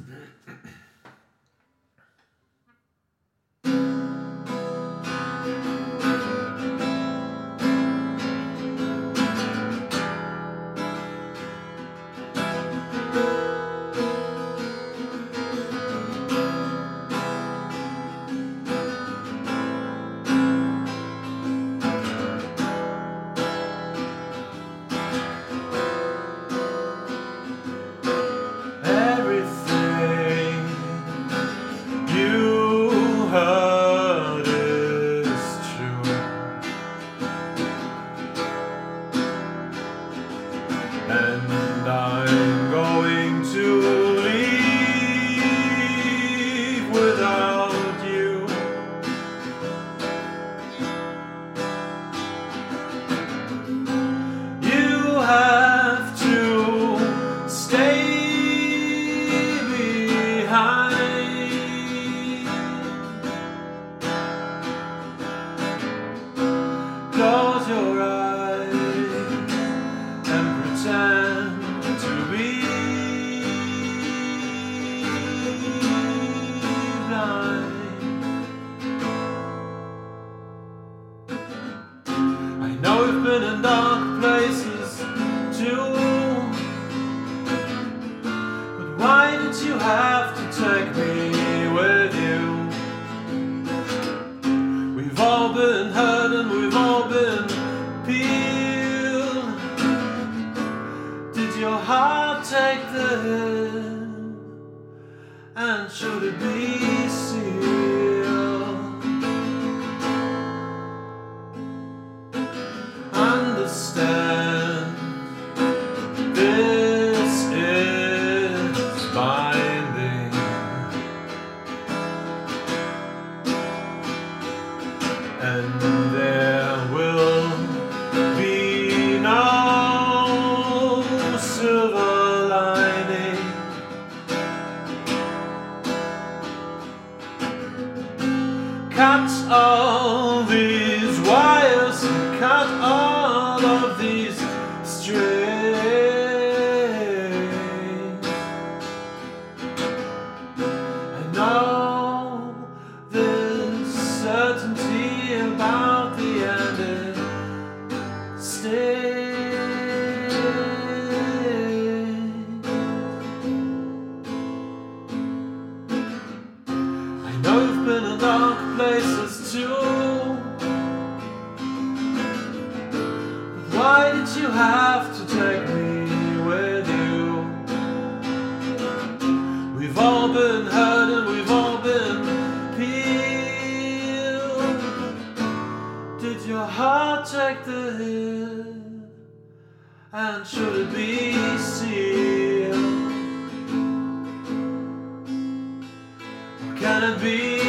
Mm-hmm. And I'm going to leave without you. You have to stay behind. Close your eyes You've been in dark places too. But why did you have to take me with you? We've all been hurt and we've all been peeled. Did your heart take the hit? And should it be cut all these wires, cut all places too. Why did you have to take me with you? We've all been hurt and we've all been peeled. Did your heart take the hit? And should it be sealed? Can it be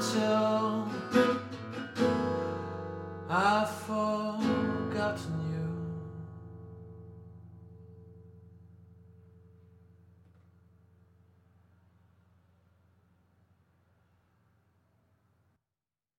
hotel